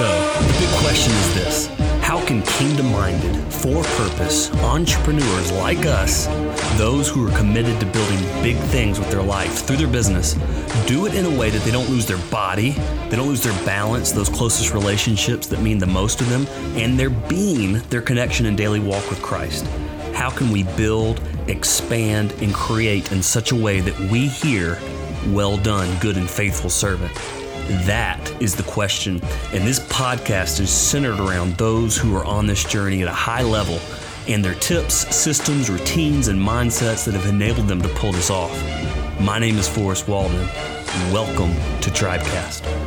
So, the big question is this How can kingdom minded, for purpose entrepreneurs like us, those who are committed to building big things with their life through their business, do it in a way that they don't lose their body, they don't lose their balance, those closest relationships that mean the most to them, and their being, their connection and daily walk with Christ? How can we build, expand, and create in such a way that we hear, Well done, good and faithful servant? That is the question. And this podcast is centered around those who are on this journey at a high level and their tips, systems, routines, and mindsets that have enabled them to pull this off. My name is Forrest Walden. Welcome to Tribecast.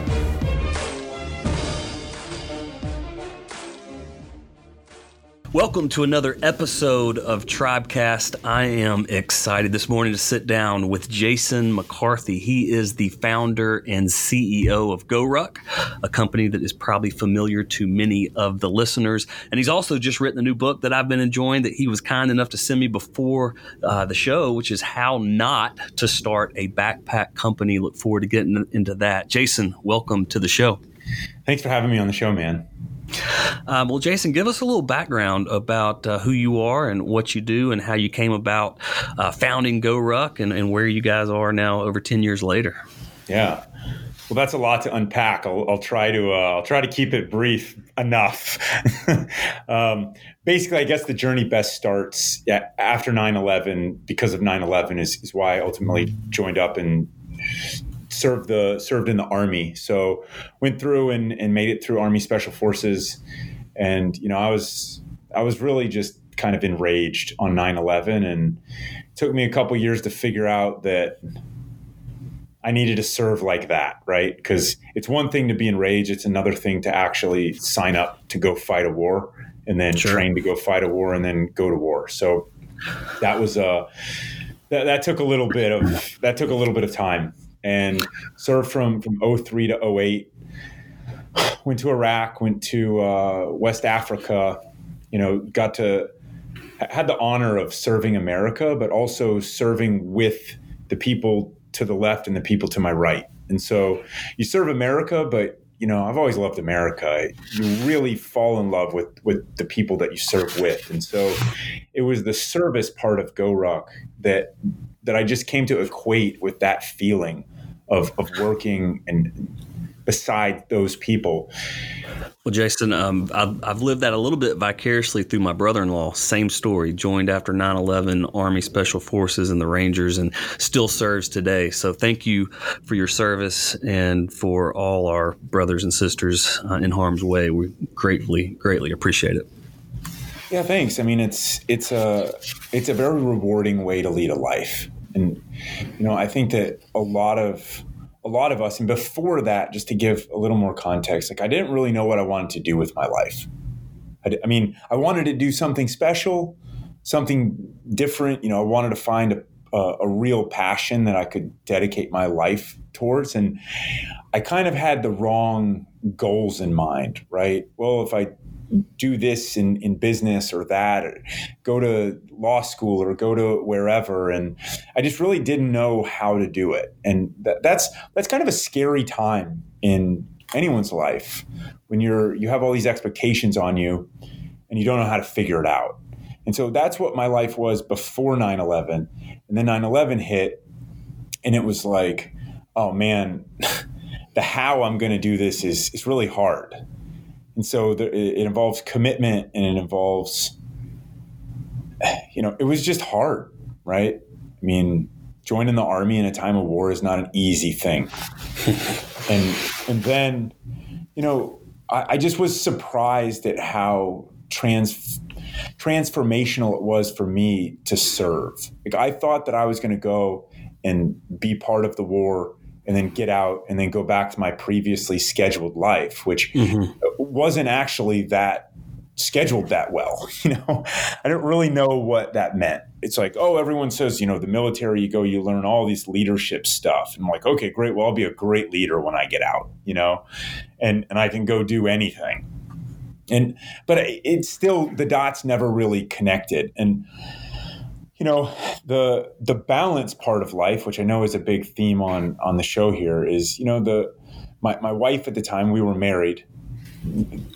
Welcome to another episode of Tribecast. I am excited this morning to sit down with Jason McCarthy. He is the founder and CEO of GoRuck, a company that is probably familiar to many of the listeners. And he's also just written a new book that I've been enjoying that he was kind enough to send me before uh, the show, which is How Not to Start a Backpack Company. Look forward to getting into that. Jason, welcome to the show. Thanks for having me on the show, man. Um, well, Jason, give us a little background about uh, who you are and what you do and how you came about uh, founding GoRuck and, and, where you guys are now over 10 years later. Yeah. Well, that's a lot to unpack. I'll, I'll try to uh, I'll try to keep it brief enough. um, basically, I guess the journey best starts after 9/11 because of 9/11 is, is why I ultimately joined up and served the served in the army. So went through and, and made it through Army Special Forces, and you know I was I was really just kind of enraged on 9/11, and it took me a couple years to figure out that. I needed to serve like that, right? Because it's one thing to be enraged; it's another thing to actually sign up to go fight a war, and then sure. train to go fight a war, and then go to war. So that was a that, that took a little bit of that took a little bit of time and served from from 03 to 08 went to iraq went to uh, west africa you know got to had the honor of serving america but also serving with the people to the left and the people to my right. And so you serve america but you know i've always loved america. You really fall in love with with the people that you serve with. And so it was the service part of GoRuck that that i just came to equate with that feeling of, of working and beside those people. Well, Jason, um, I've, I've, lived that a little bit vicariously through my brother in law. Same story. Joined after 9 11, Army Special Forces and the Rangers, and still serves today. So thank you for your service and for all our brothers and sisters uh, in harm's way. We greatly, greatly appreciate it. Yeah, thanks. I mean, it's it's a it's a very rewarding way to lead a life. And you know, I think that a lot of a lot of us, and before that, just to give a little more context, like I didn't really know what I wanted to do with my life. I, I mean, I wanted to do something special, something different. You know, I wanted to find a, a, a real passion that I could dedicate my life towards, and I kind of had the wrong goals in mind. Right? Well, if I do this in, in business or that, or go to law school or go to wherever. And I just really didn't know how to do it. And that, that's that's kind of a scary time in anyone's life when you're you have all these expectations on you and you don't know how to figure it out. And so that's what my life was before 9/11. And then 9/11 hit and it was like, oh man, the how I'm going to do this is is really hard and so the, it involves commitment and it involves you know it was just hard right? I mean joining the army in a time of war is not an easy thing. And and then you know I, I, just was surprised at how trans transformational it was for me to serve. Like i thought that i was going to go and be part of the war and then get out and then go back to my previously scheduled life, which mm-hmm. wasn't actually that scheduled that well. You know, I didn't really know what that meant. It's like, oh, everyone says, you know, the military, you go, you learn all these leadership stuff. And I'm like, okay, great. Well, I'll be a great leader when I get out, you know, and, and I can go do anything. And, but it's still, the dots never really connected. And, you know the the balance part of life which i know is a big theme on on the show here is you know the my, my wife at the time we were married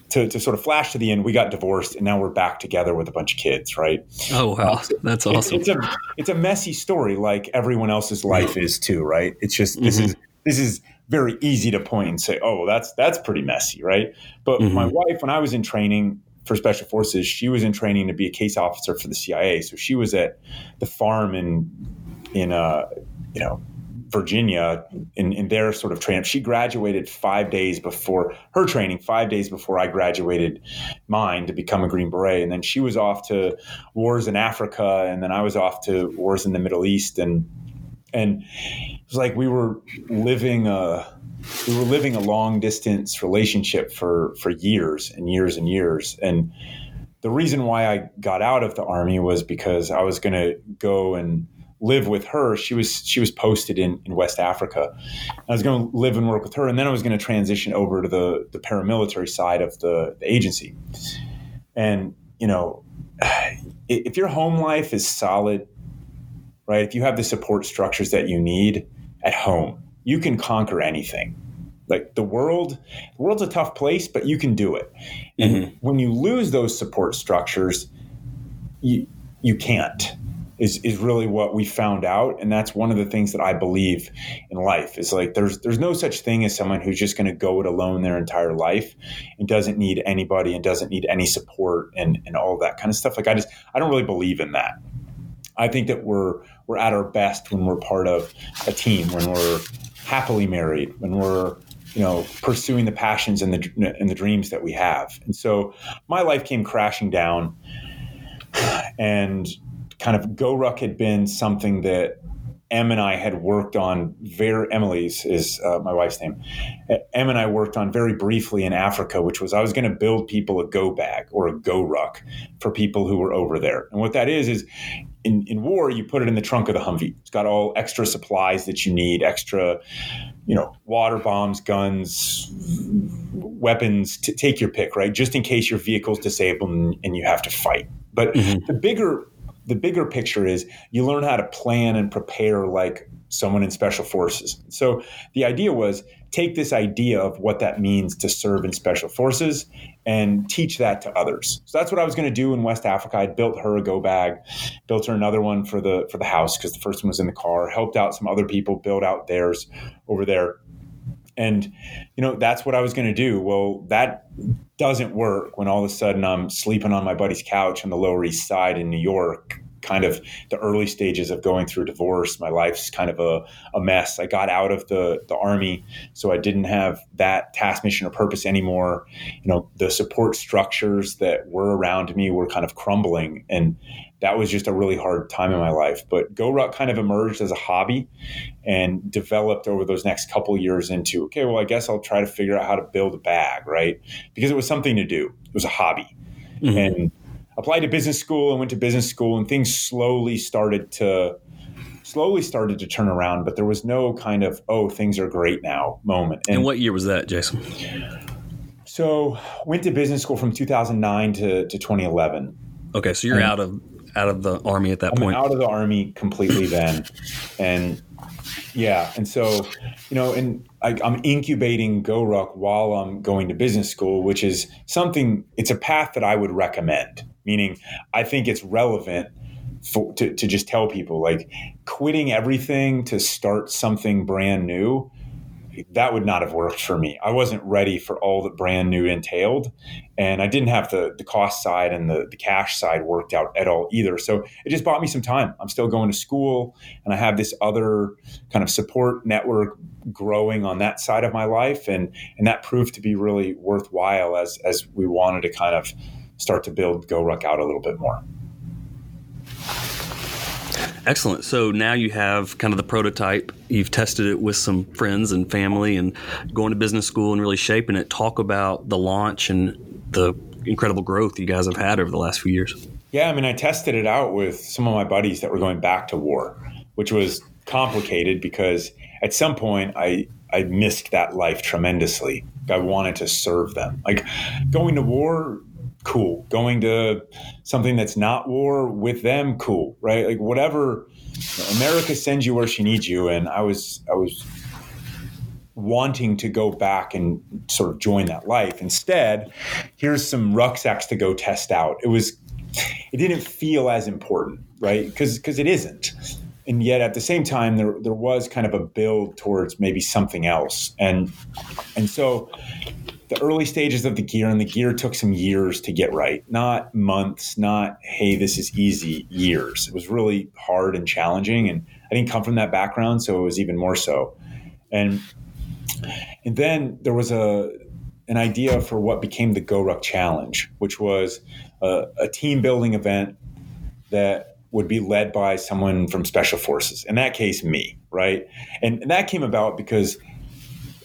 to, to sort of flash to the end, we got divorced and now we're back together with a bunch of kids, right? Oh wow, that's awesome. It's, it's a it's a messy story, like everyone else's life is too, right? It's just this mm-hmm. is this is very easy to point and say, oh, that's that's pretty messy, right? But mm-hmm. my wife, when I was in training for special forces, she was in training to be a case officer for the CIA, so she was at the farm in in uh you know Virginia in, in their sort of training. She graduated five days before her training, five days before I graduated mine to become a Green Beret. And then she was off to wars in Africa, and then I was off to wars in the Middle East. And and it was like we were living a we were living a long distance relationship for for years and years and years. And the reason why I got out of the army was because I was going to go and live with her. She was she was posted in, in West Africa. I was going to live and work with her, and then I was going to transition over to the the paramilitary side of the, the agency. And you know, if your home life is solid, right? If you have the support structures that you need at home, you can conquer anything. Like the world, the world's a tough place, but you can do it. And mm-hmm. when you lose those support structures, you you can't is is really what we found out and that's one of the things that I believe in life is like there's there's no such thing as someone who's just going to go it alone their entire life and doesn't need anybody and doesn't need any support and and all that kind of stuff like I just I don't really believe in that. I think that we're we're at our best when we're part of a team when we're happily married when we're you know pursuing the passions and the and the dreams that we have. And so my life came crashing down and kind of GoRuck had been something that Em and I had worked on very Emily's is uh, my wife's name. Em and I worked on very briefly in Africa, which was I was going to build people a go bag or a GoRuck for people who were over there. And what that is is in, in war, you put it in the trunk of the Humvee. It's got all extra supplies that you need, extra, you know, water bombs, guns, weapons. To take your pick, right? Just in case your vehicle's disabled and, and you have to fight. But mm-hmm. the bigger the bigger picture is you learn how to plan and prepare like someone in special forces. So the idea was take this idea of what that means to serve in special forces and teach that to others. So that's what I was going to do in West Africa. I built her a go bag, built her another one for the for the house because the first one was in the car. Helped out some other people build out theirs over there. And you know that's what I was going to do. Well, that doesn't work when all of a sudden I'm sleeping on my buddy's couch on the Lower East Side in New York, kind of the early stages of going through divorce. My life's kind of a, a mess. I got out of the, the army, so I didn't have that task, mission, or purpose anymore. You know, the support structures that were around me were kind of crumbling. And that was just a really hard time in my life. But GoRuck kind of emerged as a hobby and developed over those next couple years into, okay, well, I guess I'll try to figure out how to build a bag, right? Because it was something to do. It was a hobby. Mm-hmm. And applied to business school and went to business school and things slowly started to slowly started to turn around, but there was no kind of, oh, things are great now moment. And, and what year was that, Jason? So went to business school from 2009 to, to 2011. Okay. So you're and, out of out of the army at that I'm point. Out of the army completely then, and yeah, and so you know, and I, am incubating GoRuck while I'm going to business school, which is something. It's a path that I would recommend. Meaning, I think it's relevant for, to to just tell people like quitting everything to start something brand new that would not have worked for me. I wasn't ready for all that brand new entailed. And I didn't have the, the cost side and the, the cash side worked out at all either. So it just bought me some time. I'm still going to school and I have this other kind of support network growing on that side of my life. And, and that proved to be really worthwhile as, as we wanted to kind of start to build GoRuck out a little bit more. Excellent. So now you have kind of the prototype. You've tested it with some friends and family and going to business school and really shaping it. Talk about the launch and the incredible growth you guys have had over the last few years. Yeah, I mean, I tested it out with some of my buddies that were going back to war, which was complicated because at some point I I missed that life tremendously. I wanted to serve them. Like going to war cool. Going to something that's not war with them, cool, right? Like whatever. America sends you where she needs you, and I was I was wanting to go back and sort of join that life. Instead, here's some rucksacks to go test out. It was, it didn't feel as important, right? Because because it isn't. And yet at the same time, there there was kind of a build towards maybe something else. And and so the early stages of the gear and the gear took some years to get right not months not hey this is easy years it was really hard and challenging and i didn't come from that background so it was even more so and and then there was a an idea for what became the GoRuck Challenge, which was a, a team building event that would be led by someone from Special Forces. In that case, me, right? And, and that came about because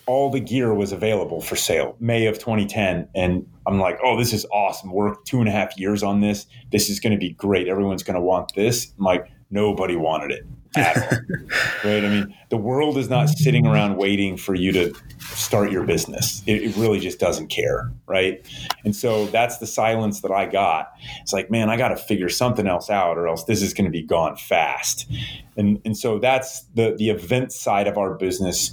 all the gear was available for sale May of 2010. And I'm like, oh, this is awesome. Worked two and a half years on this. This is going to be great. Everyone's going to want this. I'm like, nobody wanted it at all. right? I mean, the world is not sitting around waiting for you to start your business. It, it, really just doesn't care, right? And so that's the silence that I got. It's like, man, I got to figure something else out, or else this is going to be gone fast. And and so that's the the event side of our business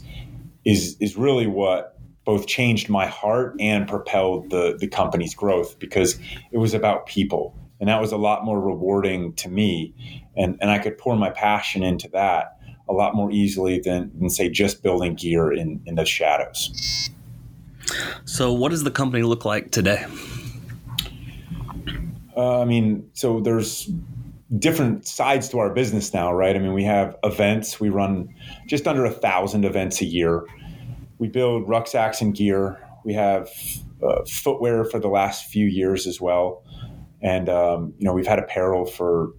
is is really what both changed my heart and propelled the the company's growth because it was about people and that was a lot more rewarding to me and and I could pour my passion into that a lot more easily than, than say just building gear in in the shadows. So, what does the company look like today? Uh, I mean, so there's different sides to our business now, right? I mean, we have events. We run just under a thousand events a year. We build rucksacks and gear. We have uh, footwear for the last few years as well, and um, you know we've had apparel for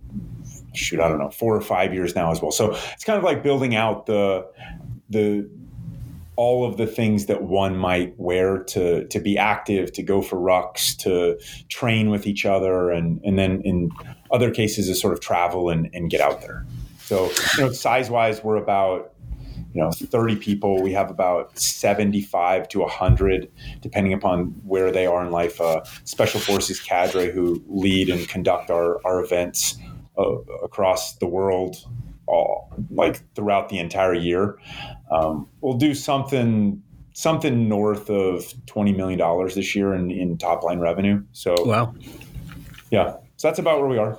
shoot, I don't know, four or five years now as well. So it's kind of like building out the the all of the things that one might wear to to be active, to go for rucks, to train with each other, and and then in other cases to sort of travel and, and get out there. So you know, size wise, we're about you know 30 people we have about 75 to 100 depending upon where they are in life uh, special forces cadre who lead and conduct our, our events uh, across the world, all, like throughout the entire year. Um, we'll do something something north of twenty million dollars this year in, in top line revenue. So wow, yeah. So that's about where we are.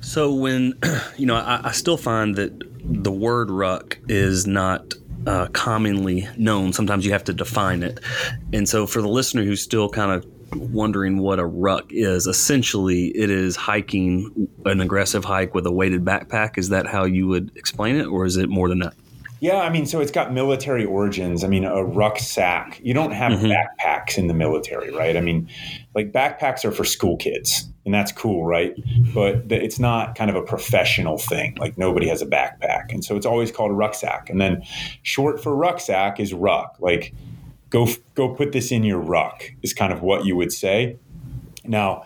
So when you know, I, I still find that the word ruck is not uh, commonly known. Sometimes you have to define it. And so, for the listener who's still kind of wondering what a ruck is, essentially it is hiking an aggressive hike with a weighted backpack. Is that how you would explain it, or is it more than that? Yeah, I mean, so it's got military origins. I mean, a rucksack. You don't have mm-hmm. backpacks in the military, right? I mean, like backpacks are for school kids, and that's cool, right? But it's not kind of a professional thing. Like nobody has a backpack, and so it's always called a rucksack. And then short for rucksack is ruck. Like go go put this in your ruck is kind of what you would say. Now,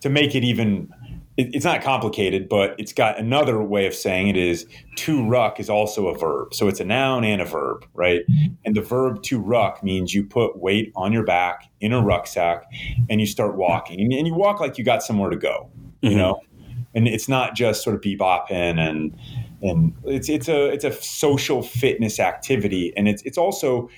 to make it even it, it's not complicated, but it's got another way of saying it is to ruck is also a verb. So it's a noun and a verb, right? And the verb to ruck means you put weight on your back in a rucksack and you start walking. And, and you walk like you got somewhere to go, you mm-hmm. know? And it's not just sort of bebopping and and it's it's a it's a social fitness activity and it's it's also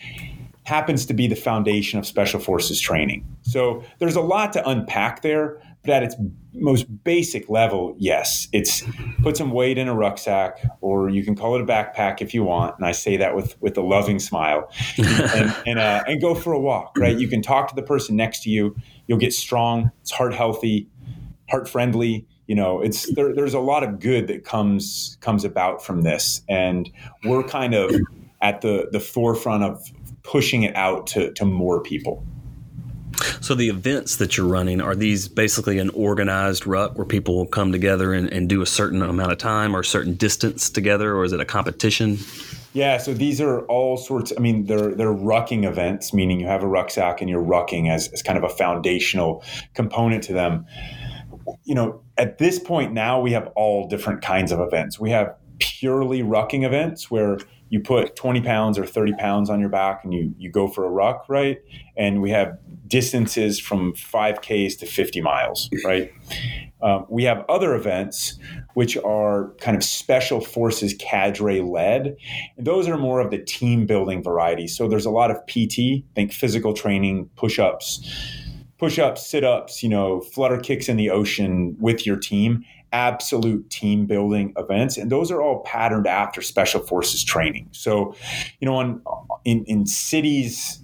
happens to be the foundation of special forces training. So there's a lot to unpack there, but at its most basic level, yes, it's put some weight in a rucksack, or you can call it a backpack if you want. And I say that with with a loving smile, and and, uh, and go for a walk. Right, you can talk to the person next to you. You'll get strong. It's heart healthy, heart friendly. You know, it's there, there's a lot of good that comes comes about from this, and we're kind of at the the forefront of pushing it out to, to more people. So the events that you're running are these basically an organized ruck where people will come together and, and do a certain amount of time or a certain distance together, or is it a competition? Yeah, so these are all sorts. I mean, they're they're rucking events, meaning you have a rucksack and you're rucking as, as kind of a foundational component to them. You know, at this point now, we have all different kinds of events. We have purely rucking events where you put 20 pounds or 30 pounds on your back and you, you go for a ruck, right? And we have distances from 5Ks to 50 miles, right? Um, we have other events which are kind of special forces cadre led. And those are more of the team building variety. So there's a lot of PT, think physical training, push ups, push ups, sit ups, you know, flutter kicks in the ocean with your team, absolute team building events. And those are all patterned after special forces training. So, you know, on, in, in cities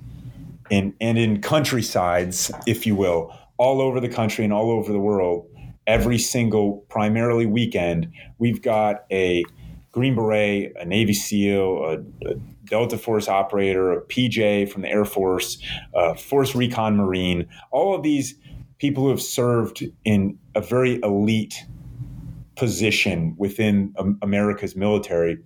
in, and in countrysides, if you will, all over the country and all over the world, every single primarily weekend, we've got a Green Beret, a Navy SEAL, a, a Delta Force operator, a PJ from the Air Force, a Force Recon Marine, all of these people who have served in a very elite position within America's military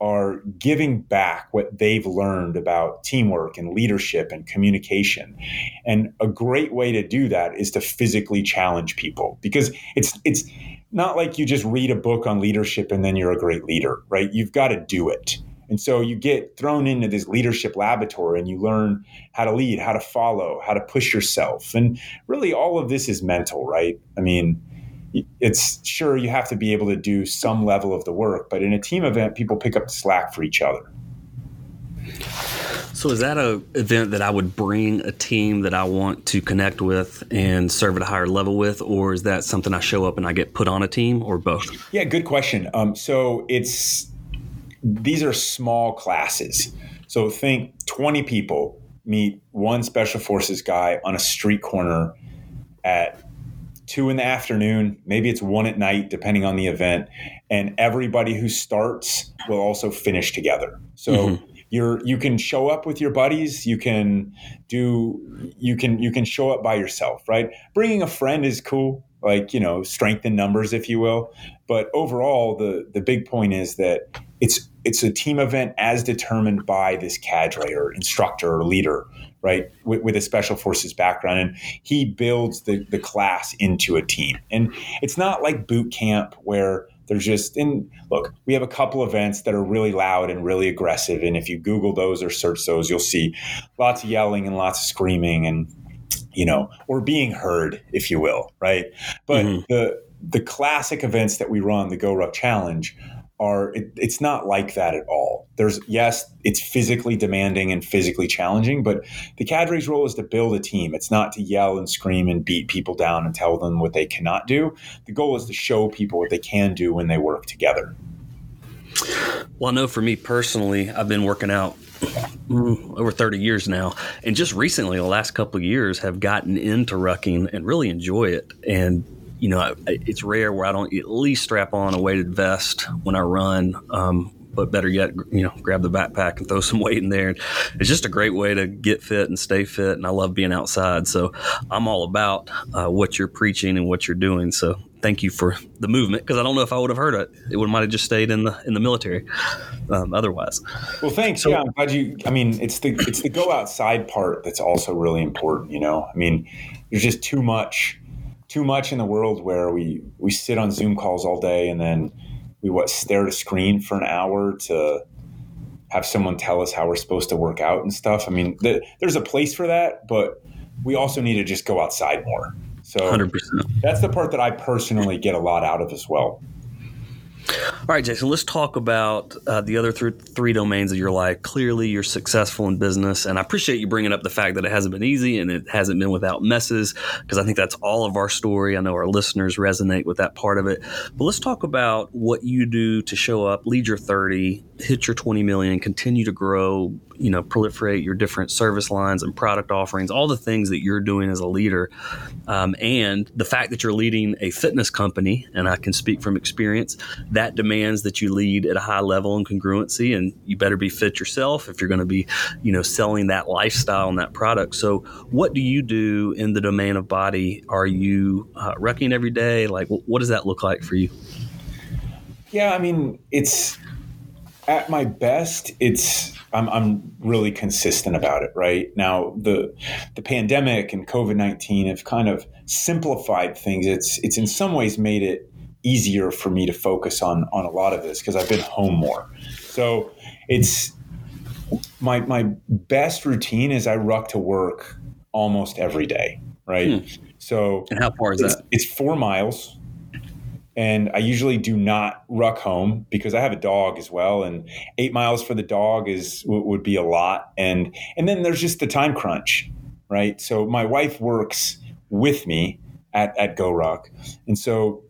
are giving back what they've learned about teamwork and leadership and communication. And a great way to do that is to physically challenge people because it's it's not like you just read a book on leadership and then you're a great leader, right? You've got to do it. And so you get thrown into this leadership laboratory and you learn how to lead, how to follow, how to push yourself. And really all of this is mental, right? I mean, it's sure you have to be able to do some level of the work, but in a team event, people pick up the slack for each other. So is that a event that I would bring a team that I want to connect with and serve at a higher level with, or is that something I show up and I get put on a team, or both? Yeah, good question. Um, so it's these are small classes. So think twenty people meet one special forces guy on a street corner at two in the afternoon, maybe it's one at night, depending on the event. And everybody who starts will also finish together. So mm-hmm. you're you can show up with your buddies. You can do you can you can show up by yourself, right? Bringing a friend is cool, like you know, strength in numbers, if you will. But overall, the the big point is that it's it's a team event as determined by this cadre or instructor or leader right, with, with, a special forces background. And he builds the, the class into a team. And it's not like boot camp where there's just, and look, we have a couple events that are really loud and really aggressive. And if you Google those or search those, you'll see lots of yelling and lots of screaming and, you know, or being heard, if you will, right? But mm-hmm. the, the classic events that we run, the GoRuck Challenge, are it, it's not like that at all. There's yes, it's physically demanding and physically challenging, but the cadre's role is to build a team. It's not to yell and scream and beat people down and tell them what they cannot do. The goal is to show people what they can do when they work together. Well, I know for me personally, I've been working out mm, over 30 years now and just recently the last couple of years have gotten into rucking and really enjoy it and you know, it's rare where I don't at least strap on a weighted vest when I run. Um, but better yet, you know, grab the backpack and throw some weight in there. It's just a great way to get fit and stay fit. And I love being outside. So I'm all about uh, what you're preaching and what you're doing. So thank you for the movement because I don't know if I would have heard it. It would might have just stayed in the in the military um, otherwise. Well, thanks. So, yeah, I'm glad you. I mean, it's the it's the go outside part that's also really important. You know, I mean, there's just too much too much in the world where we we sit on Zoom calls all day and then we what stare at a screen for an hour to have someone tell us how we're supposed to work out and stuff. I mean, the, there's a place for that, but we also need to just go outside more. So 100%. that's the part that I personally get a lot out of as well. All right, Jason, let's talk about uh, the other th- three domains of your life. Clearly, you're successful in business, and I appreciate you bringing up the fact that it hasn't been easy and it hasn't been without messes, because I think that's all of our story. I know our listeners resonate with that part of it. But let's talk about what you do to show up, lead your 30, hit your 20 million, continue to grow, you know proliferate your different service lines and product offerings all the things that you're doing as a leader. Um, and the fact that you're leading a fitness company and i can speak from experience that demands that you lead at a high level and congruency and you better be fit yourself if you're going to be you know selling that lifestyle and that product. So what do you do in the domain of body? Are you uh, rucking every day? Like what does that look like for you? Yeah i mean it's at my best it's I'm, I'm really consistent about it right? Now the the pandemic and covid-19 have kind of simplified things. It's it's in some ways made it easier for me to focus on on a lot of this because i've been home more. So it's my my best routine is i ruck to work almost every day right? Hmm. so and how far is it's, that? it's four miles and I usually do not ruck home because I have a dog as well, and eight miles for the dog is would be a lot. And and then there's just the time crunch, right? So my wife works with me at at GoRuck, and so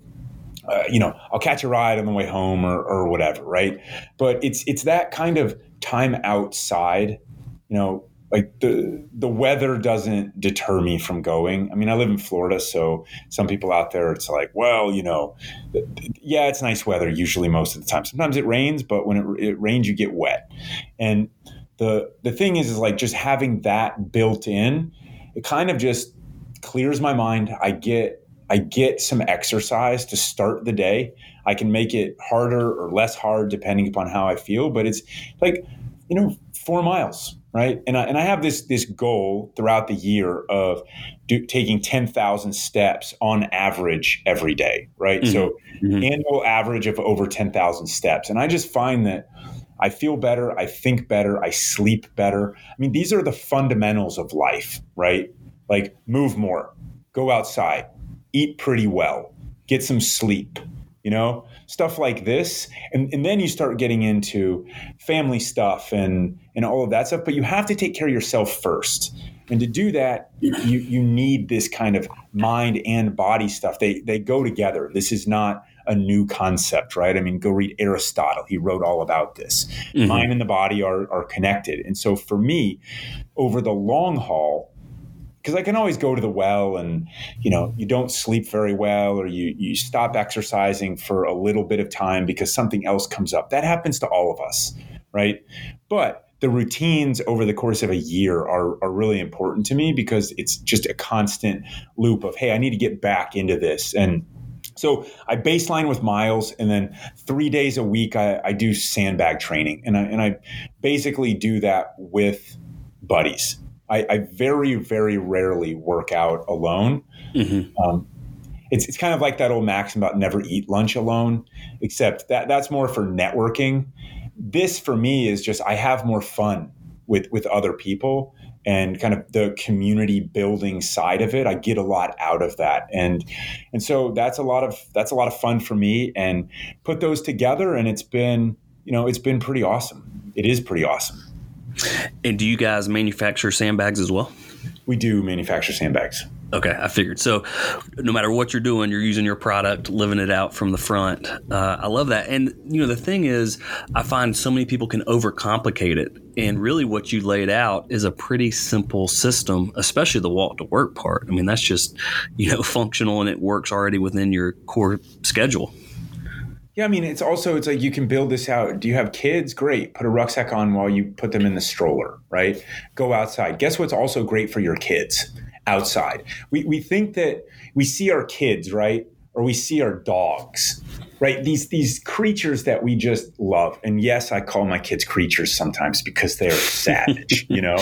uh, you know, I'll catch a ride on the way home or, or whatever, right? But it's it's that kind of time outside, you know, like the the weather doesn't deter me from going. I mean, I live in Florida, so some people out there, it's like, well, you know, yeah, it's nice weather usually most of the time. Sometimes it rains, but when it, it rains, you get wet. And the the thing is, is like just having that built in, it kind of just clears my mind. I get I get some exercise to start the day. I can make it harder or less hard depending upon how I feel, but it's like, you know, four miles, right? And I, and I have this this goal throughout the year of do, taking 10,000 steps on average every day, right? Mm-hmm. So mm-hmm. annual average of over 10,000 steps. And I just find that I feel better, I think better, I sleep better. I mean, these are the fundamentals of life, right? Like move more, go outside, eat pretty well, get some sleep, you know, stuff like this. And, and then you start getting into family stuff and, and all of that stuff. But you have to take care of yourself first. And to do that, you, you need this kind of mind and body stuff. They, they go together. This is not a new concept, right? I mean, go read Aristotle. He wrote all about this. Mm-hmm. Mind and the body are, are connected. And so for me, over the long haul, because I can always go to the well and you know you don't sleep very well or you you stop exercising for a little bit of time because something else comes up. That happens to all of us, right? But the routines over the course of a year are, are really important to me because it's just a constant loop of hey, I need to get back into this and so I baseline with miles, and then three days a week I, I do sandbag training, and I and I basically do that with buddies. I, I very, very rarely work out alone. Mm-hmm. Um, it's, it's kind of like that old maxim about never eat lunch alone, except that that's more for networking. This for me is just I have more fun with with other people and kind of the community building side of it. I get a lot out of that, and and so that's a lot of that's a lot of fun for me. And put those together, and it's been you know it's been pretty awesome. It is pretty awesome. And do you guys manufacture sandbags as well? We do manufacture sandbags. Okay, I figured. So, no matter what you're doing, you're using your product, living it out from the front. Uh, I love that. And you know, the thing is, I find so many people can overcomplicate it. And really, what you laid out is a pretty simple system, especially the walk to work part. I mean, that's just you know functional and it works already within your core schedule. Yeah, I mean, it's also it's like you can build this out. Do you have kids? Great. Put a rucksack on while you put them in the stroller, right? Go outside. Guess what's also great for your kids? Outside. We we think that we see our kids, right? Or we see our dogs, right? These these creatures that we just love. And yes, I call my kids creatures sometimes because they're savage, you know.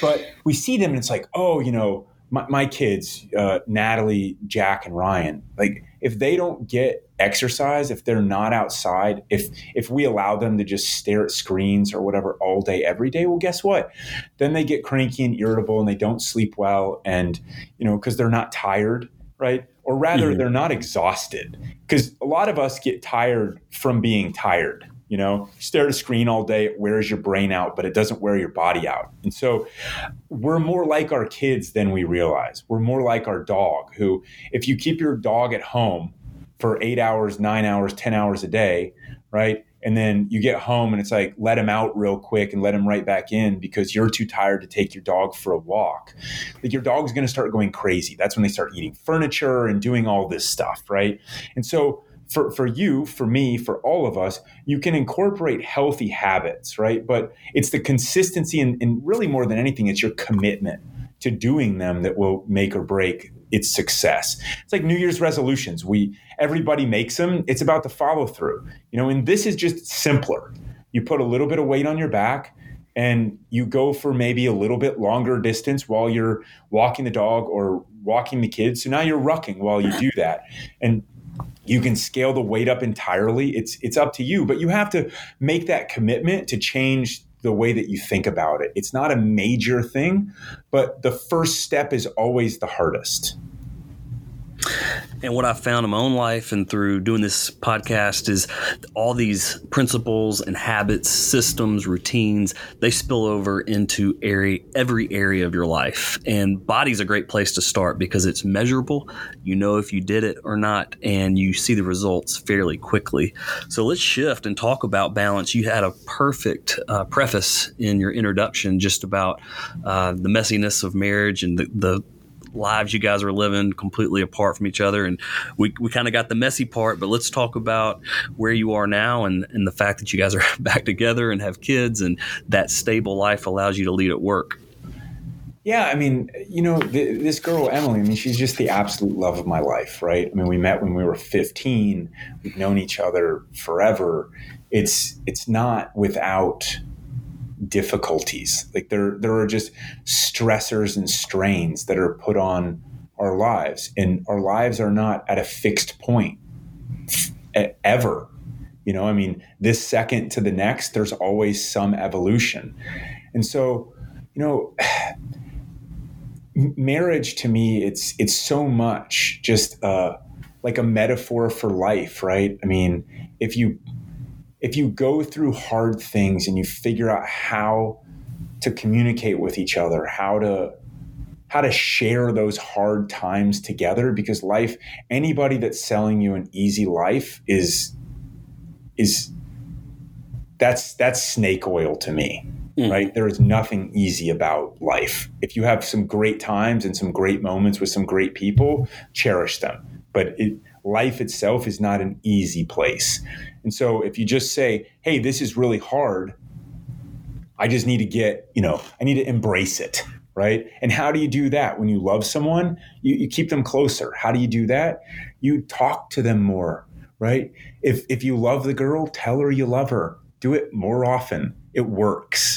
But we see them and it's like, oh, you know, my, my kids, uh, Natalie, Jack, and Ryan, like if they don't get exercise, if they're not outside, if if we allow them to just stare at screens or whatever all day every day, well, guess what? Then they get cranky and irritable and they don't sleep well, and you know because they're not tired, right? Or rather, mm-hmm. they're not exhausted because a lot of us get tired from being tired. You know, stare at a screen all day, it wears your brain out, but it doesn't wear your body out. And so we're more like our kids than we realize. We're more like our dog, who, if you keep your dog at home for eight hours, nine hours, 10 hours a day, right? And then you get home and it's like, let him out real quick and let him right back in because you're too tired to take your dog for a walk. Like your dog's going to start going crazy. That's when they start eating furniture and doing all this stuff, right? And so for, for you, for me, for all of us, you can incorporate healthy habits, right? But it's the consistency and, and really more than anything, it's your commitment to doing them that will make or break its success. It's like New Year's resolutions. We everybody makes them. It's about the follow through. You know, and this is just simpler. You put a little bit of weight on your back and you go for maybe a little bit longer distance while you're walking the dog or walking the kids. So now you're rucking while you do that. And you can scale the weight up entirely. It's it's up to you, but you have to make that commitment to change the way that you think about it. It's not a major thing, but the first step is always the hardest. And what I found in my own life and through doing this podcast is all these principles and habits, systems, routines, they spill over into area, every area of your life. And body's a great place to start because it's measurable. You know if you did it or not, and you see the results fairly quickly. So let's shift and talk about balance. You had a perfect uh, preface in your introduction just about uh, the messiness of marriage and the, the lives you guys are living completely apart from each other. And we, we kind of got the messy part, but let's talk about where you are now and, and the fact that you guys are back together and have kids and that stable life allows you to lead at work. Yeah, I mean, you know, th- this girl Emily. I mean, she's just the absolute love of my life, right? I mean, we met when we were 15. We've known each other forever. It's it's not without difficulties. Like there there are just stressors and strains that are put on our lives, and our lives are not at a fixed point ever. You know, I mean, this second to the next, there's always some evolution, and so you know. marriage to me it's it's so much just uh, like a metaphor for life right i mean if you if you go through hard things and you figure out how to communicate with each other, how to how to share those hard times together because life anybody that's selling you an easy life is is that's that's snake oil to me mm. right? There is nothing easy about life. If you have some great times and some great moments with some great people cherish them. But it, life itself is not an easy place and so if you just say, hey, this is really hard, I just need to get, you know, I need to embrace it. Right. And how do you do that? When you love someone, you, you keep them closer. How do you do that? You talk to them more. Right. If, if you love the girl, tell her you love her. Do it more often. It works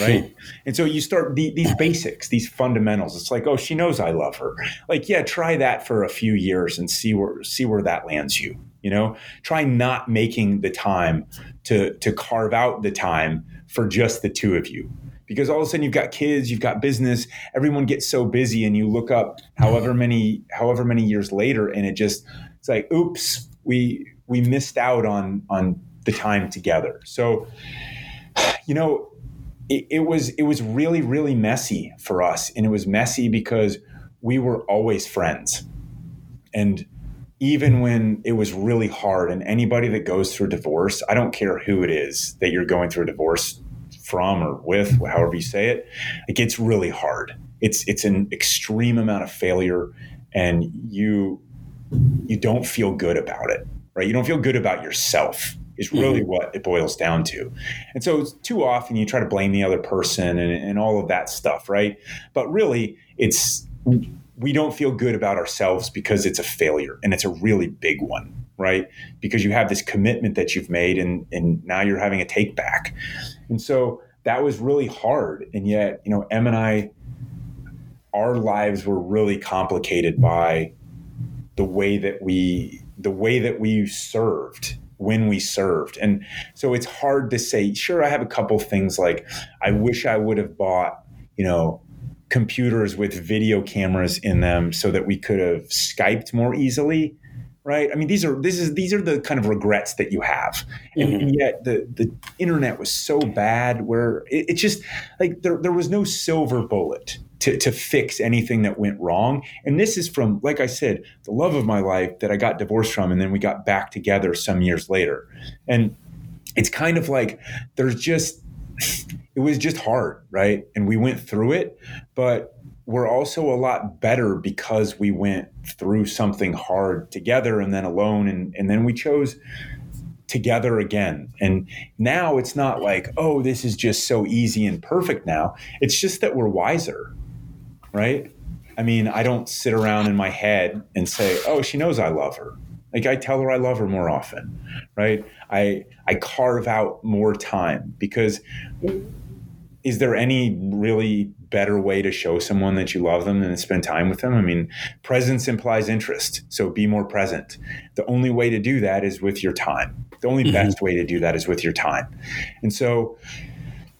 right? and so you start the, these basics, these fundamentals. It's like, oh, she knows I love her. Like, yeah, try that for a few years and see where see where that lands you. You know, try not making the time to to carve out the time for just the two of you. Because all of a sudden you've got kids, you've got business, everyone gets so busy and you look up however many however many years later and it just it's like, oops, we we missed out on on the time together. So, you know, it, was it was really, really messy for us. And it was messy because we were always friends. And even when it was really hard and anybody that goes through a divorce i don't care who it is that you're going through a divorce from or with however you say it it gets really hard it's it's an extreme amount of failure and you you don't feel good about it right you don't feel good about yourself is really mm-hmm. what it boils down to. And so too often you try to blame the other person and, and all of that stuff right? But really it's we don't feel good about ourselves because it's a failure and it's a really big one right? Because you have this commitment that you've made and and now you're having a take back. And so that was really hard. And yet you know em and i our lives were really complicated by the way that we the way that we served when we served and so it's hard to say sure i have a couple things like i wish i would have bought you know computers with video cameras in them so that we could have Skyped more easily. Right. I mean, these are this is these are the kind of regrets that you have, and, mm-hmm. and yet the the internet was so bad where it, it, just like there there was no silver bullet to to fix anything that went wrong. And this is from, like I said, the love of my life that I got divorced from, and then we got back together some years later, and it's kind of like there's just it was just hard, right? And we went through it, but we're also a lot better because we went through something hard together and then alone and, and then we chose together again. And now it's not like, oh, this is just so easy and perfect now. It's just that we're wiser, right? I mean, I don't sit around in my head and say, oh, she knows I love her. Like I tell her I love her more often, right? I I carve out more time because is there any really better way to show someone that you love them than to spend time with them? I mean, presence implies interest, so be more present. The only way to do that is with your time. The only mm-hmm. best way to do that is with your time. And so,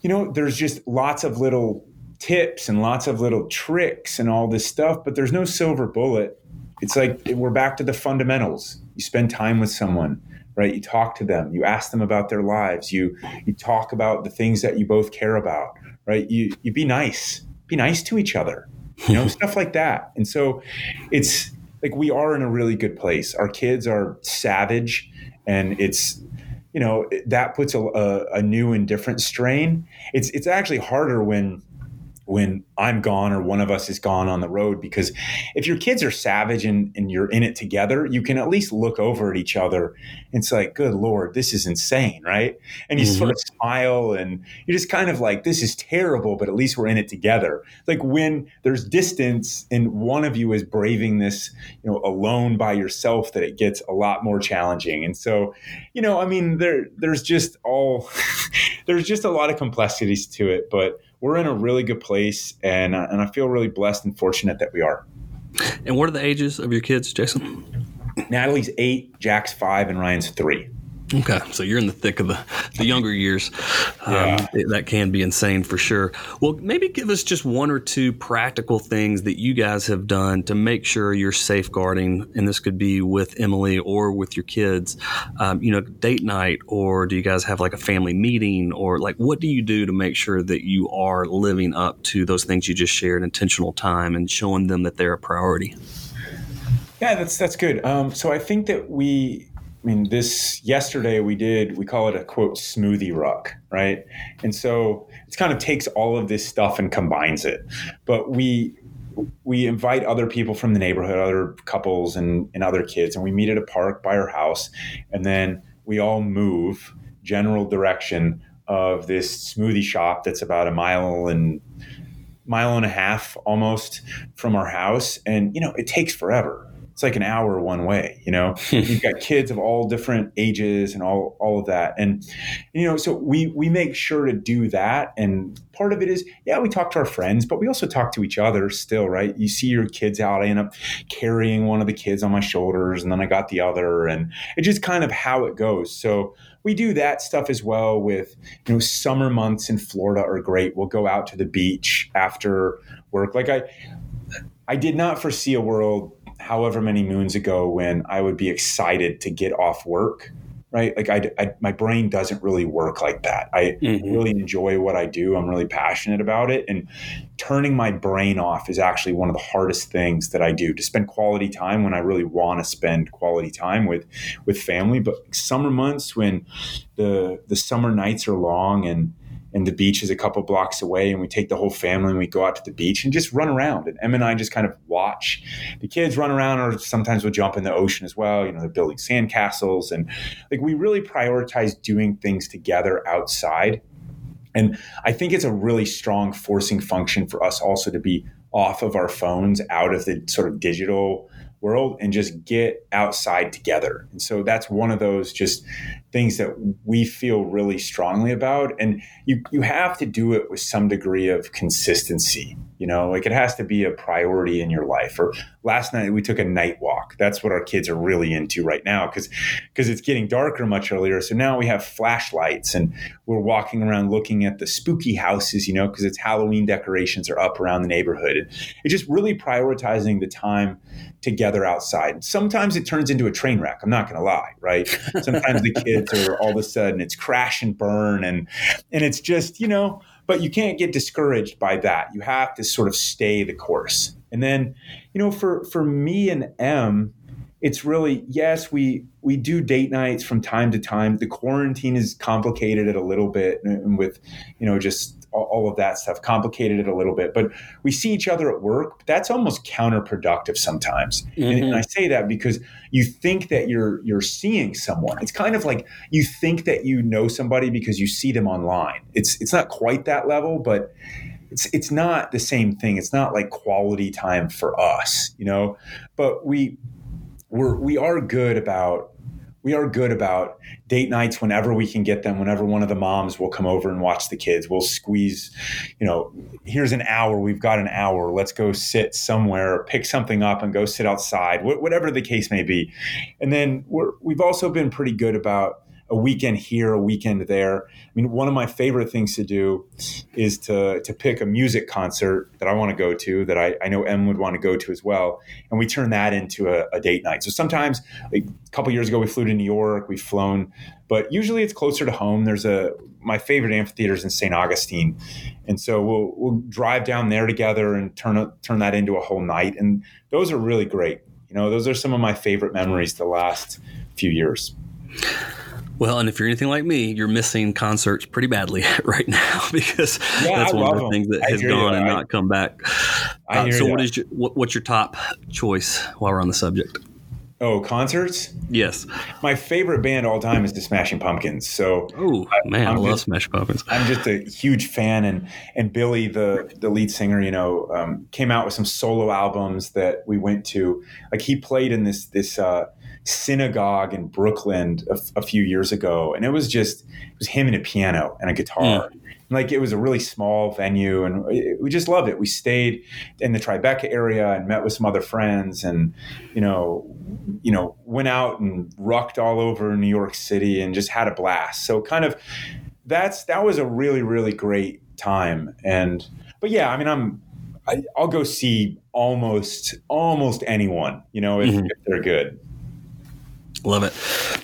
you know, there's just lots of little tips and lots of little tricks and all this stuff, but there's no silver bullet it's like we're back to the fundamentals. You spend time with someone, right? You talk to them, you ask them about their lives, you you talk about the things that you both care about, right? You you be nice, be nice to each other, you know, stuff like that. And so it's like we are in a really good place. Our kids are savage, and it's you know that puts a, a, a new and different strain. It's it's actually harder when when I'm gone or one of us is gone on the road. Because if your kids are savage and, and you're in it together, you can at least look over at each other and it's like, good Lord, this is insane, right? And you mm-hmm. sort of smile and you're just kind of like, this is terrible, but at least we're in it together. Like when there's distance and one of you is braving this, you know, alone by yourself, that it gets a lot more challenging. And so, you know, I mean, there there's just all there's just a lot of complexities to it, but we're in a really good place, and uh, and I feel really blessed and fortunate that we are. And what are the ages of your kids, Jason? Natalie's eight, Jack's five, and Ryan's three. Okay, so you're in the thick of the, the younger years. Um, yeah. that can be insane for sure. Well, maybe give us just one or two practical things that you guys have done to make sure you're safeguarding, and this could be with Emily or with your kids. Um, you know, date night, or do you guys have like a family meeting, or like what do you do to make sure that you are living up to those things you just shared, intentional time, and showing them that they're a priority? Yeah, that's that's good. Um, so I think that we I mean, this yesterday we did, we call it a quote smoothie ruck, right? And so it kind of takes all of this stuff and combines it. But we, we invite other people from the neighborhood, other couples and, and other kids, and we meet at a park by our house. And then we all move general direction of this smoothie shop that's about a mile and mile and a half almost from our house. And, you know, it takes forever it's like an hour one way you know? You've got kids of all different ages and all all of that. And you know so we we make sure to do that. And part of it is yeah we talk to our friends but we also talk to each other still right? You see your kids out i end up carrying one of the kids on my shoulders and then i got the other. And it's just kind of how it goes. So we do that stuff as well with you know summer months in florida are great. We'll go out to the beach after work. Like i i did not foresee a world however many moons ago when I would be excited to get off work, right? Like I, I my brain doesn't really work like that. I mm-hmm. really enjoy what I do. I'm really passionate about it, and turning my brain off is actually one of the hardest things that I do to spend quality time when I really want to spend quality time with with family. But summer months when the the summer nights are long and and the beach is a couple blocks away and we take the whole family and we go out to the beach and just run around. And em and i just kind of watch. The kids run around or sometimes we'll jump in the ocean as well. You know they're building sandcastles and like we really prioritize doing things together outside. And i think it's a really strong forcing function for us also to be off of our phones out of the sort of digital world and just get outside together. And so that's one of those just things that we feel really strongly about. And you you have to do it with some degree of consistency. You know, like it has to be a priority in your life. Or last night we took a night walk. That's what our kids are really into right now because because it's getting darker much earlier. So now we have flashlights and we're walking around looking at the spooky houses, you know, because it's Halloween decorations are up around the neighborhood. And it's just really prioritizing the time together outside. Sometimes it turns into a train wreck. I'm not going to lie, right? Sometimes the kids are all of a sudden it's crash and burn and and it's just, you know, but you can't get discouraged by that. You have to sort of stay the course. And then, you know, for for me and M, it's really yes, we we do date nights from time to time. The quarantine has complicated it a little bit, and with you know just all of that stuff complicated it a little bit. But we see each other at work. But that's almost counterproductive sometimes. Mm-hmm. And, and, mm-hmm. I say that because you think that you're you're seeing someone. It's kind of like you think that you know somebody because you see them online. It's it's not quite that level, but it's it's not the same thing. It's not like quality time for us, you know. But we we're we are good about we are good about date nights whenever we can get them whenever one of the moms will come over and watch the kids. We'll squeeze you know here's an hour we've got an hour let's go sit somewhere pick something up and go sit outside whatever the case may be. And then we're, we've also been pretty good about a weekend here, a weekend there. I mean, one of my favorite things to do is to to pick a music concert that I want to go to that I, I know Em would want to go to as well, and we turn that into a, a date night. So sometimes, like a couple years ago, we flew to New York, we've flown, but usually it's closer to home. There's a my favorite amphitheater is in St. Augustine, and so we'll we'll drive down there together and turn turn that into a whole night, and those are really great. You know, those are some of my favorite memories the last few years. Well, and if you're anything like me, you're missing concerts pretty badly right now because yeah, that's I one of the things that has gone and I, not come back. Uh, so, what is your, what, what's your top choice while we're on the subject? Oh, concerts? Yes. My favorite band all time is the Smashing Pumpkins. So, oh man, I'm i love just, Smashing Pumpkins. I'm just a huge fan, and and Billy, the the lead singer, you know, um, came out with some solo albums that we went to. Like he played in this this uh, synagogue in Brooklyn a, a, few years ago, and it was just it was him and a piano and a guitar. Mm. Like it was a really small venue, and we just loved it. We stayed in the Tribeca area and met with some other friends, and you know, you know, went out and rucked all over New York City and just had a blast. So kind of that's that was a really really great time. And but yeah, I mean, I'm I, will go see almost almost anyone, you know, if, mm-hmm. if they're good. Love it.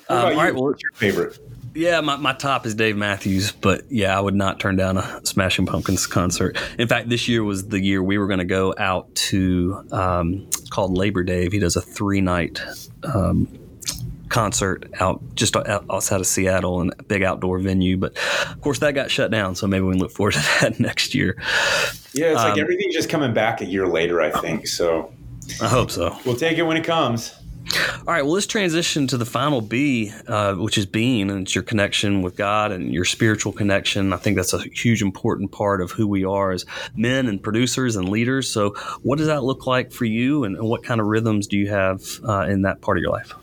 Um, all right, well, what's your favorite? Yeah, my, my top is Dave Matthews, but yeah, I would not turn down a Smashing Pumpkins concert. In fact, this year was the year we were going to go out to um, called Labor Dave. He does a three night um, concert out just outside of Seattle and a big outdoor venue. But of course, that got shut down. So maybe we can look forward to that next year. Yeah, it's um, like everything's just coming back a year later, I think. So I hope so. We'll take it when it comes. All right, well, let's transition to the final B, uh, which is being, and it's your connection with God and your spiritual connection. I think that's a huge, important part of who we are as men and producers and leaders. So, what does that look like for you, and, what kind of rhythms do you have uh, in that part of your life?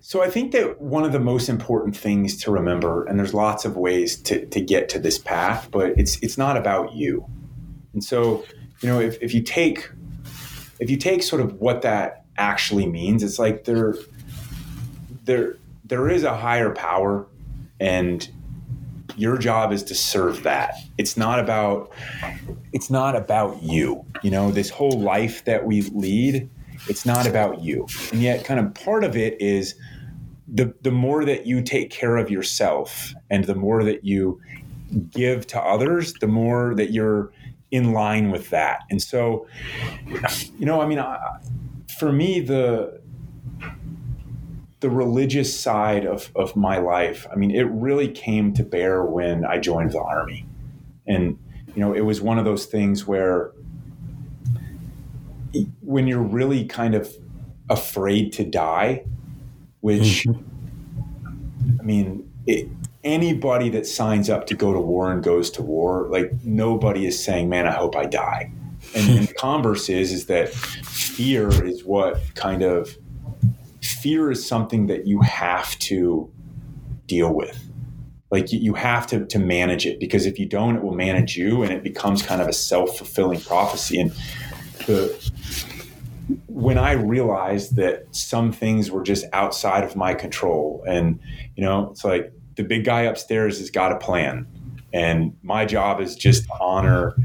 So, I think that one of the most important things to remember, and there's lots of ways to, to get to this path, but it's it's not about you. And so, you know, if, if you take if you take sort of what that actually means, it's like there there there is a higher power and your job is to serve that. It's not about it's not about you. You know, this whole life that we lead, it's not about you. And yet kind of part of it is the the more that you take care of yourself and the more that you give to others, the more that you're in line with that. And so, you know, I mean, I, for me, the the religious side of, of my life, I mean, it really came to bear when I joined the army. And, you know, it was one of those things where when you're really kind of afraid to die, which, mm-hmm. I mean, it, anybody that signs up to go to war and goes to war, like nobody is saying, "Man, I hope I die." And, the converse is is that fear is what kind of fear is something that you have to deal with. Like you have to to manage it because if you don't, it will manage you, and it becomes kind of a self fulfilling prophecy. And the when I realized that some things were just outside of my control, and you know, it's like the big guy upstairs has got a plan. And my job is just to honor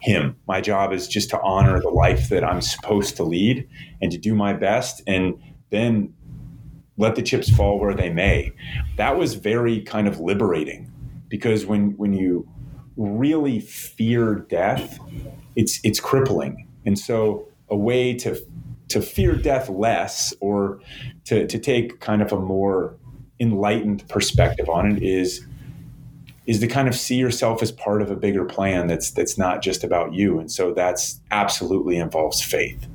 him. My job is just to honor the life that I'm supposed to lead and to do my best and then let the chips fall where they may. That was very kind of liberating because when when you really fear death, it's it's crippling. And so a way to to fear death less or to, to take kind of a more enlightened perspective on it is is to kind of see yourself as part of a bigger plan that's that's not just about you. And so that's absolutely involves faith.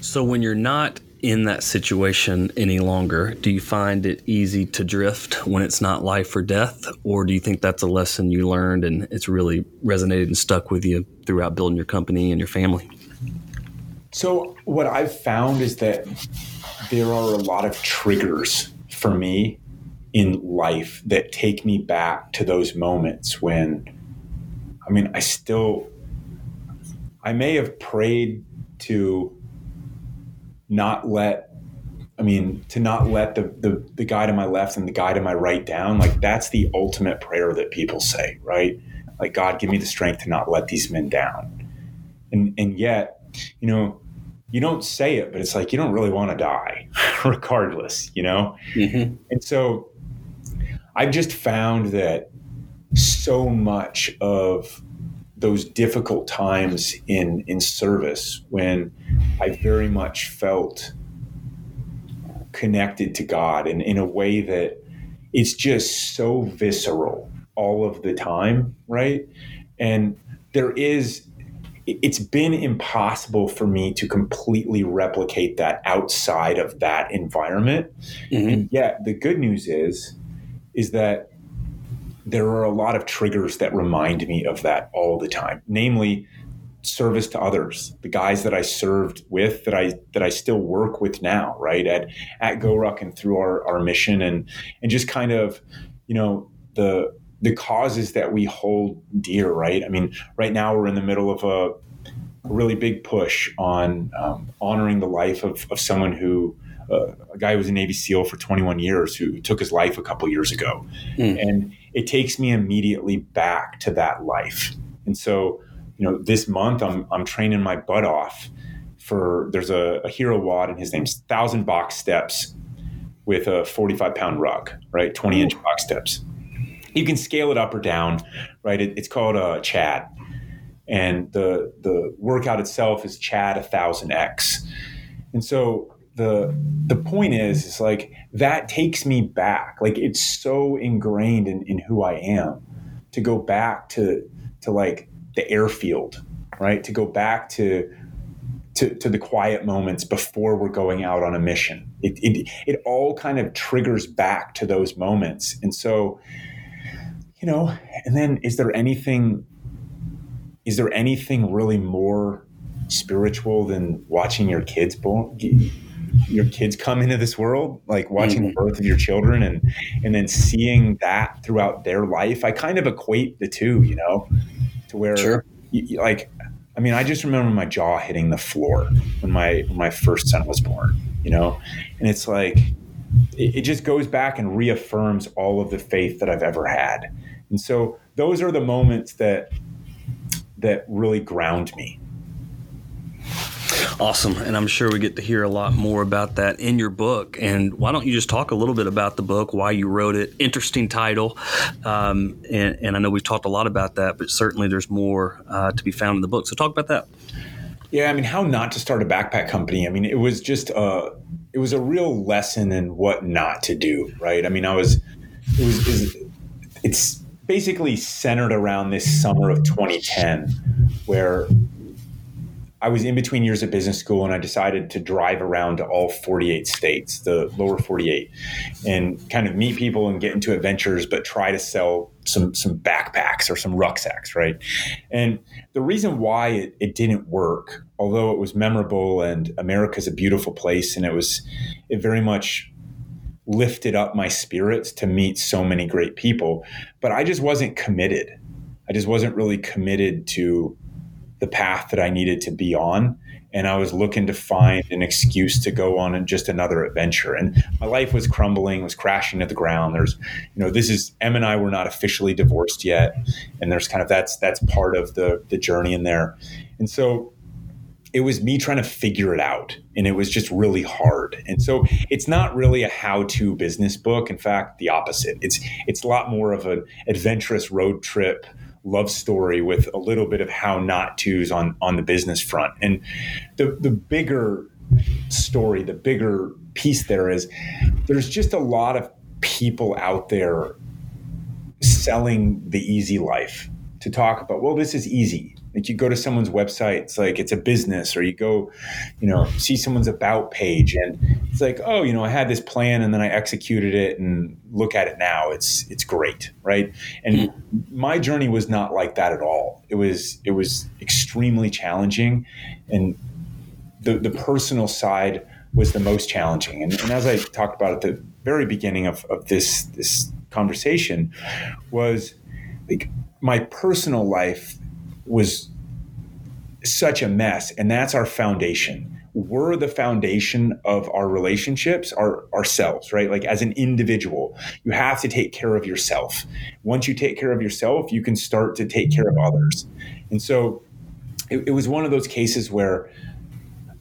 So when you're not in that situation any longer do you find it easy to drift when it's not life or death? Or do you think that's a lesson you learned and it's really resonated and stuck with you throughout building your company and your family? So what i've found is that there are a lot of triggers for me in life that take me back to those moments when I mean I still I may have prayed to not let I mean, to not let the, the the guy to my left and the guy to my right down, like that's the ultimate prayer that people say, right? Like God, give me the strength to not let these men down. And and yet, you know, you don't say it, but it's like you don't really want to die, regardless, you know. Mm-hmm. And so, I've just found that so much of those difficult times in in service when I very much felt connected to God and in a way that it's just so visceral all of the time, right? And there is it's been impossible for me to completely replicate that outside of that environment. Mm-hmm. And yet the good news is is that there are a lot of triggers that remind me of that all the time. Namely, service to others, the guys that I served with that I that I still work with now, right? At at GoRuck and through our, our mission and and just kind of, you know, the the causes that we hold dear, right? I mean, right now we're in the middle of a, really big push on um, honoring the life of, of someone who uh, a guy who was a Navy SEAL for 21 years who took his life a couple years ago, mm. and it takes me immediately back to that life. And so you know, this month I'm I'm training my butt off for there's a, a hero WOD and his name's thousand box steps with a 45 pound ruck, right? 20 inch box steps. You can scale it up or down, right? It, it's called a Chad. And the the workout itself is Chad 1000X. And so the the point is is like that takes me back. Like it's so ingrained in, in who I am to go back to to like the airfield, right? To go back to to, to the quiet moments before we're going out on a mission. It, it, it all kind of triggers back to those moments. And so, you know, and then is there anything, is there anything really more spiritual than watching your kids born, your kids come into this world, like watching mm-hmm. the birth of your children and, and then seeing that throughout their life? I kind of equate the two, you know, to where sure. you, like I mean, I just remember my jaw hitting the floor when my when my first son was born, you know, and it's like it, it, just goes back and reaffirms all of the faith that I've ever had, and so those are the moments that that really ground me. Awesome. And I'm sure we get to hear a lot more about that in your book. And why don't you just talk a little bit about the book, why you wrote it? Interesting title. Um, and, and, I know we've talked a lot about that, but certainly there's more uh, to be found in the book. So talk about that. Yeah, I mean, how not to start a backpack company. I mean, it was just a, it was a real lesson in what not to do, right? I mean, I was, it was, it was it's basically centered around this summer of 2010 where I was in between years of business school and I decided to drive around to all 48 states, the lower 48, and kind of meet people and get into adventures, but try to sell some some backpacks or some rucksacks, right? And the reason why it, it didn't work, although it was memorable and America's a beautiful place and it was it very much lifted up my spirits to meet so many great people, but I just wasn't committed. I just wasn't really committed to the path that I needed to be on. And I was looking to find an excuse to go on just another adventure. And my life was crumbling, was crashing to the ground. There's, you know, this is Em and I were not officially divorced yet, and there's kind of that's that's part of the the journey in there. And so it was me trying to figure it out and it was just really hard and so it's not really a how-to business book in fact the opposite it's it's a lot more of an adventurous road trip love story with a little bit of how not tos on on the business front. And the the bigger story, the bigger piece there is there's just a lot of people out there selling the easy life to talk about, well, this is easy. Like you go to someone's website, it's like it's a business, or you go, you know, see someone's about page, and it's like, oh, you know, I had this plan and then I executed it, and look at it now. It's it's great, right? And my journey was not like that at all. It was it was extremely challenging, and the the personal side was the most challenging. And, and as I talked about at the very beginning of, of this this conversation, was like my personal life was such a mess. And that's our foundation. We're the foundation of our relationships, our ourselves, right? Like as an individual, you have to take care of yourself. Once you take care of yourself, you can start to take care of others. And so it, it was one of those cases where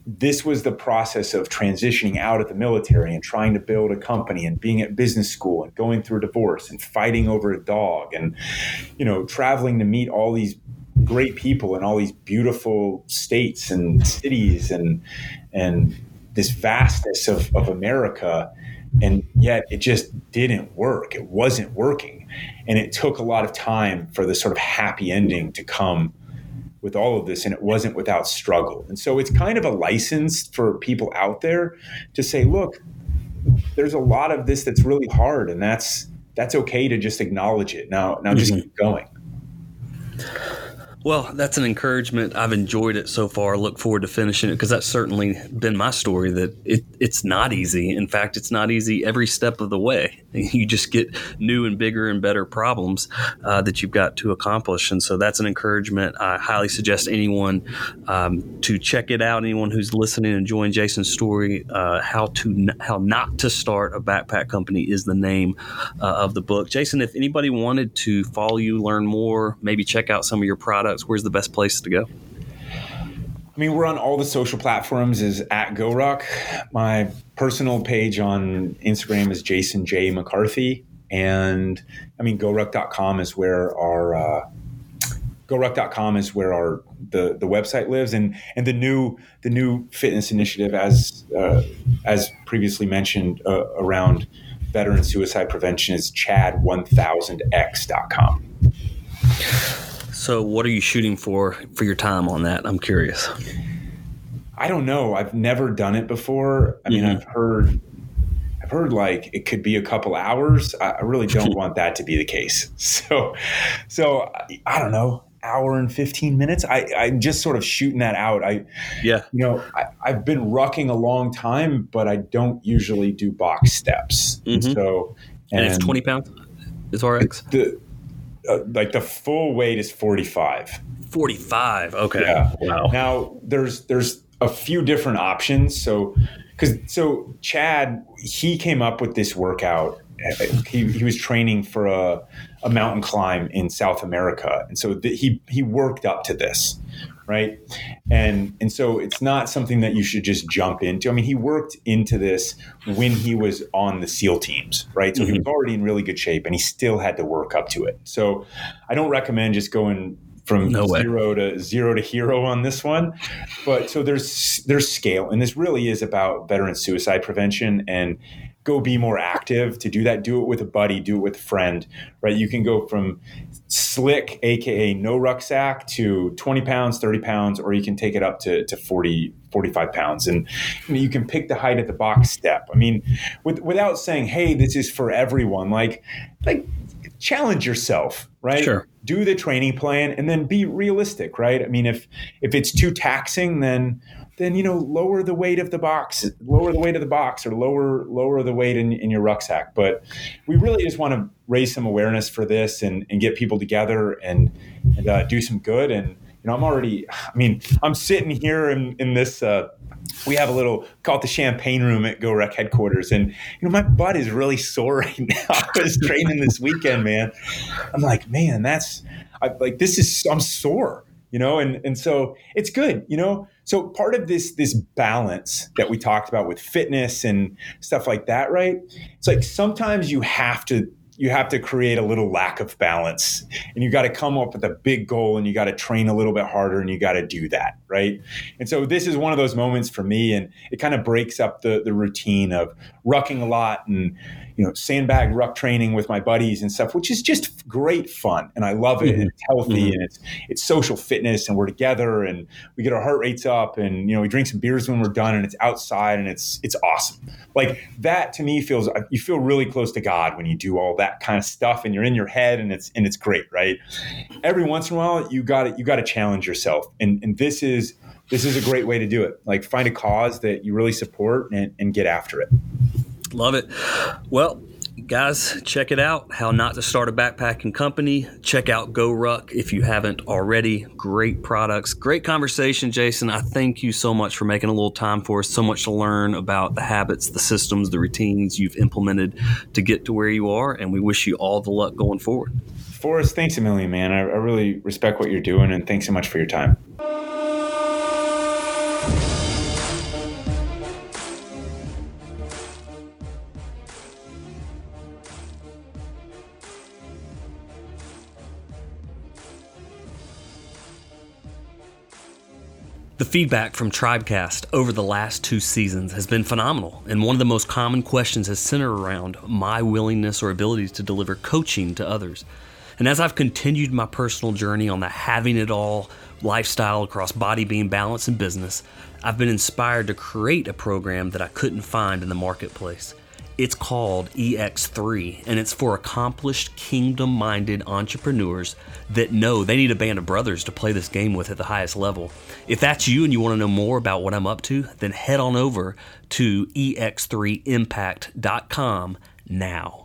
this was the process of transitioning out of the military and trying to build a company and being at business school and going through a divorce and fighting over a dog and you know traveling to meet all these great people in all these beautiful states and cities and and this vastness of, of America. And yet it just didn't work. It wasn't working. And it took a lot of time for the sort of happy ending to come with all of this and it wasn't without struggle. And so it's kind of a license for people out there to say look there's a lot of this that's really hard and that's that's okay to just acknowledge it. Now now just mm-hmm. keep going well, that's an encouragement. I've enjoyed it so far. Look forward to finishing it because that's certainly been my story. That it, it's not easy. In fact, it's not easy every step of the way. You just get new and bigger and better problems uh, that you've got to accomplish, and so that's an encouragement. I highly suggest anyone um, to check it out. Anyone who's listening and enjoying Jason's story, uh, how to how not to start a backpack company is the name uh, of the book. Jason, if anybody wanted to follow you, learn more, maybe check out some of your products where's the best place to go? I mean, we're on all the social platforms is at GoRuck. My personal page on Instagram is Jason J. McCarthy. And I mean, GoRuck.com is where our, uh, GoRuck.com is where our, the, the website lives. And, and the new, the new fitness initiative, as, uh, as previously mentioned, uh, around veteran suicide prevention is chad1000x.com. So, what are you shooting for for your time on that? I'm curious. I don't know. I've never done it before. I mean, mm-hmm. I've heard I've heard like it could be a couple hours. I, really don't want that to be the case. So, so I don't know, hour and fifteen minutes. I I'm just sort of shooting that out. I yeah, you know, I, have been rucking a long time, but I don't usually do box steps. Mm-hmm. So and, and, it's twenty pounds. Is RX the uh, like the full weight is 45 45 okay. Yeah. wow. Now there's there's a few different options. So because so chad he came up with this workout. He, he was training for a, a mountain climb in south america. And so th- he he worked up to this right? And and so it's not something that you should just jump into. I mean, he worked into this when he was on the SEAL teams, right? So mm-hmm. he was already in really good shape, and he still had to work up to it. So I don't recommend just going from no zero to zero to hero on this one. But so there's there's scale, and this really is about veteran suicide prevention and go be more active to do that do it with a buddy do it with a friend right? You can go from slick aka no rucksack to 20 pounds 30 pounds or you can take it up to, to 40 45 pounds. And you can pick the height at the box step. I mean with, without saying hey this is for everyone like like challenge yourself right? Sure. Do the training plan and then be realistic right? I mean if if it's too taxing then then you know lower the weight of the box lower the weight of the box or lower lower the weight in, in your rucksack but we really just want to raise some awareness for this and, and get people together and, and uh, do some good and you know i'm already i mean i'm sitting here in, in this uh, we have a little call it the champagne room at GoRuck headquarters, and you know my butt is really sore right now. I was training this weekend, man. I'm like, man, that's I, like this is I'm sore, you know, and and so it's good, you know. So part of this this balance that we talked about with fitness and stuff like that, right? It's like sometimes you have to you have to create a little lack of balance and you got to come up with a big goal and you got to train a little bit harder and you got to do that right and so this is one of those moments for me and it kind of breaks up the, the routine of rucking a lot and you know, sandbag ruck training with my buddies and stuff, which is just great fun. And I love it. Mm-hmm. And it's healthy mm-hmm. and it's, it's social fitness and we're together and we get our heart rates up and, you know, we drink some beers when we're done and it's outside and it's, it's awesome. Like that to me feels, you feel really close to God when you do all that kind of stuff and you're in your head and it's, and it's great. Right. Every once in a while you got to, you got to challenge yourself. And, and this is, this is a great way to do it. Like find a cause that you really support and, and get after it. Love it. Well, guys, check it out. How not to start a backpacking company. Check out GoRuck if you haven't already. Great products, great conversation, Jason. I thank you so much for making a little time for us. So much to learn about the habits, the systems, the routines you've implemented to get to where you are, and we wish you all the luck going forward. Forrest, thanks a million, man. I, I really respect what you're doing, and thanks so much for your time. The feedback from Tribecast over the last two seasons has been phenomenal, and one of the most common questions has centered around my willingness or abilities to deliver coaching to others. And as I've continued my personal journey on the having it all lifestyle across body, being balance, and business, I've been inspired to create a program that I couldn't find in the marketplace. It's called EX3, and it's for accomplished, kingdom minded entrepreneurs that know they need a band of brothers to play this game with at the highest level. If that's you and you want to know more about what I'm up to, then head on over to ex3impact.com now.